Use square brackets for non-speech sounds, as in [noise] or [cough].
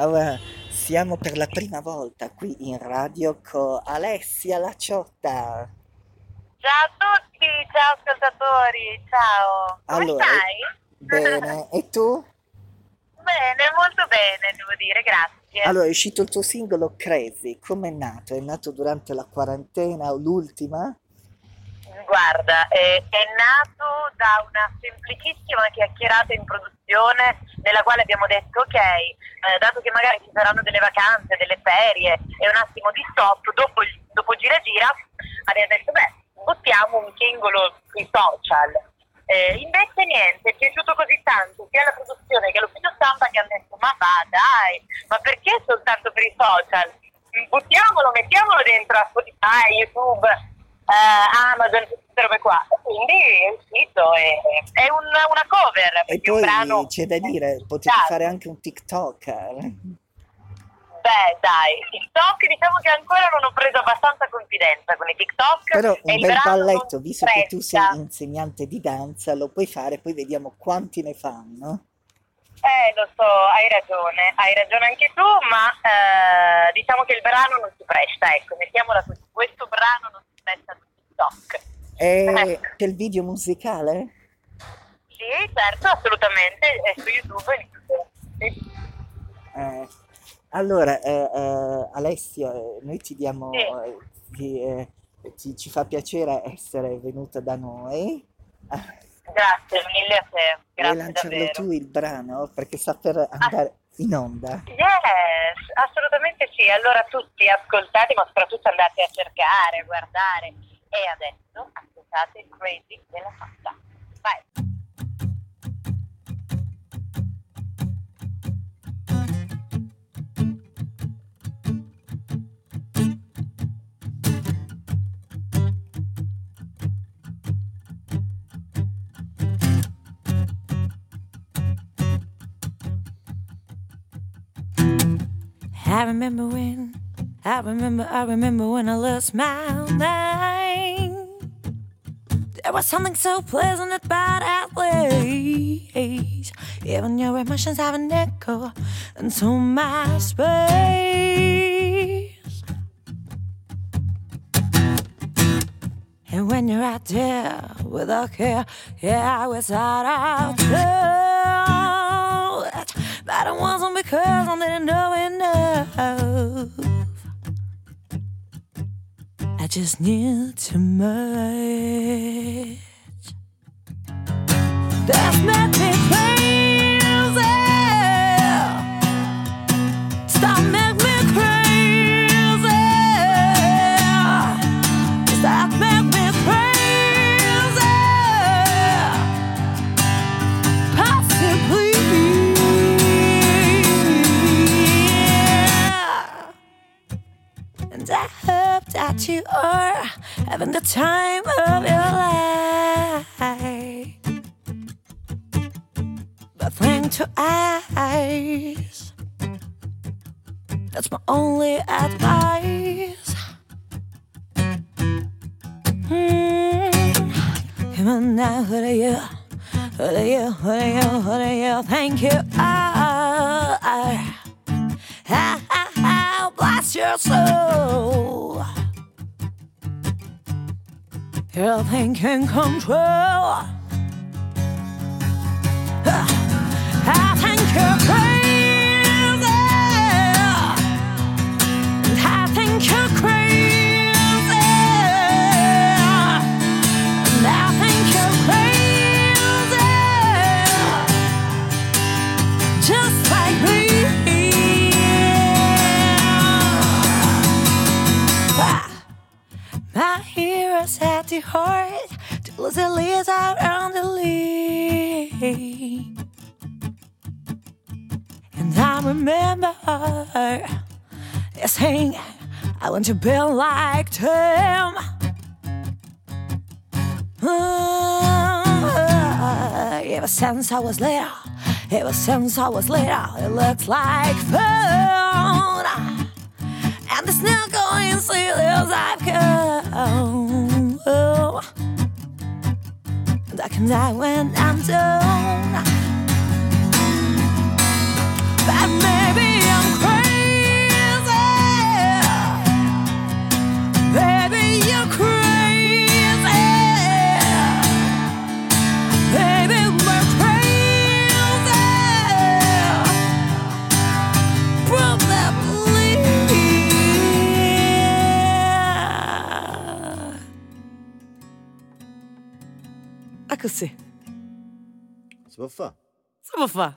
Allora, siamo per la prima volta qui in radio con Alessia La Ciotta. Ciao a tutti, ciao ascoltatori, ciao. Come Allora, stai? Bene, [laughs] e tu? Bene, molto bene, devo dire, grazie. Allora, è uscito il tuo singolo Crazy, com'è nato? È nato durante la quarantena o l'ultima? Guarda, eh, è nato da una semplicissima chiacchierata in produzione nella quale abbiamo detto ok, eh, dato che magari ci saranno delle vacanze, delle ferie e un attimo di stop, dopo, dopo gira gira abbiamo detto beh, buttiamo un singolo sui social. Eh, invece niente, è piaciuto così tanto sia la produzione che l'ufficio stampa che hanno detto ma va dai, ma perché soltanto per i social? Buttiamolo, mettiamolo dentro a Spotify, YouTube, eh, Amazon, queste robe qua. Quindi è uscito, è, è un- una cover, E poi brano... c'è da dire, potete Esatto. fare anche un TikTok. eh. Beh, dai, TikTok diciamo che ancora non ho preso abbastanza confidenza con i TikTok. Però un bel balletto, visto che tu sei insegnante di danza, lo puoi fare, poi vediamo quanti ne fanno. Eh, lo so, hai ragione, hai ragione anche tu, ma eh, diciamo che il brano non si presta, ecco, mettiamola così, questo brano non si presta TikTok. E Ecco. c'è il video musicale? Sì, certo, assolutamente, è su YouTube. Sì. Eh, allora, eh, eh, Alessia, eh, noi ti diamo, Sì. eh, ti, eh, ci, ci fa piacere essere venuta da noi. Ah, Grazie mille a te, Vuoi grazie lanciarlo davvero. tu il brano? Perché sta per andare in onda. Yes, assolutamente sì. Allora tutti ascoltate, ma soprattutto andate a cercare, a guardare. E adesso ascoltate Crazy della. I remember when, I remember, I remember when I lost my mind. There was something so pleasant about our ways. Even your emotions have an echo into my space. And when you're out there without care, yeah, without out doubt. But it wasn't because I didn't know enough. Just need too much. That's made you are having the time of your life. But think to eyes. That's my only advice. Hmm. Come on now, who are you? Who are you? Who are you? Who are you? Thank you. Ah, ah, ah, ah, bless your soul. You're thinking control. Ah, I think you're crazy. Heroes at the heart, till the leaves out on the leaf. And I remember saying, I want to be like them. Ah, ever since I was little, ever since I was little, it looks like fun. And it's not going to as I've come. And I can die when I'm done. But maybe takısı. Sıvıfa. Sıvıfa.